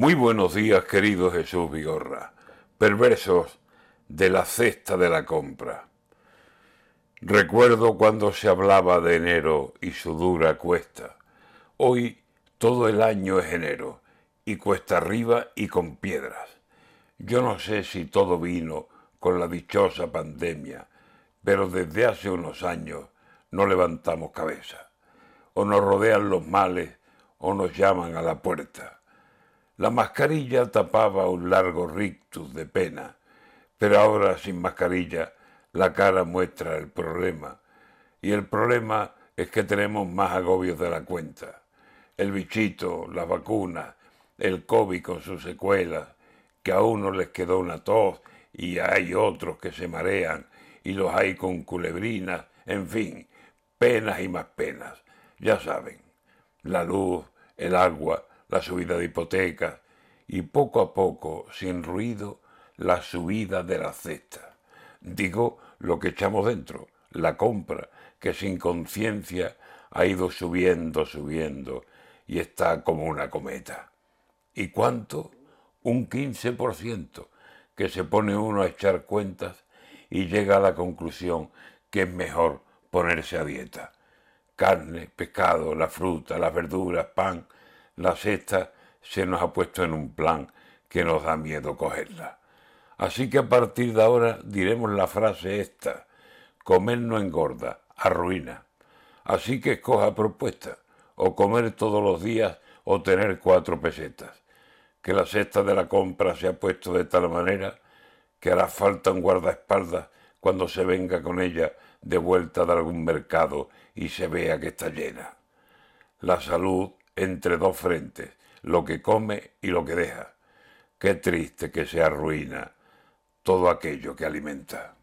Muy buenos días, querido Jesús Vigorra, perversos de la cesta de la compra. Recuerdo cuando se hablaba de enero y su dura cuesta. Hoy todo el año es enero y cuesta arriba y con piedras. Yo no sé si todo vino con la dichosa pandemia, pero desde hace unos años no levantamos cabeza. O nos rodean los males o nos llaman a la puerta la mascarilla tapaba un largo rictus de pena, pero ahora sin mascarilla la cara muestra el problema. Y el problema es que tenemos más agobios de la cuenta. El bichito, las vacunas, el COVID con sus secuelas, que a uno les quedó una tos y hay otros que se marean y los hay con culebrinas, en fin, penas y más penas. Ya saben, la luz, el agua, la subida de hipotecas y poco a poco, sin ruido, la subida de la cesta. Digo lo que echamos dentro, la compra, que sin conciencia ha ido subiendo, subiendo y está como una cometa. ¿Y cuánto? Un 15%, que se pone uno a echar cuentas y llega a la conclusión que es mejor ponerse a dieta. Carne, pescado, la fruta, las verduras, pan, la cesta se nos ha puesto en un plan que nos da miedo cogerla. Así que a partir de ahora diremos la frase esta, comer no engorda, arruina. Así que escoja propuesta, o comer todos los días o tener cuatro pesetas. Que la cesta de la compra se ha puesto de tal manera que hará falta un guardaespaldas cuando se venga con ella de vuelta de algún mercado y se vea que está llena. La salud entre dos frentes, lo que come y lo que deja. Qué triste que se arruina todo aquello que alimenta.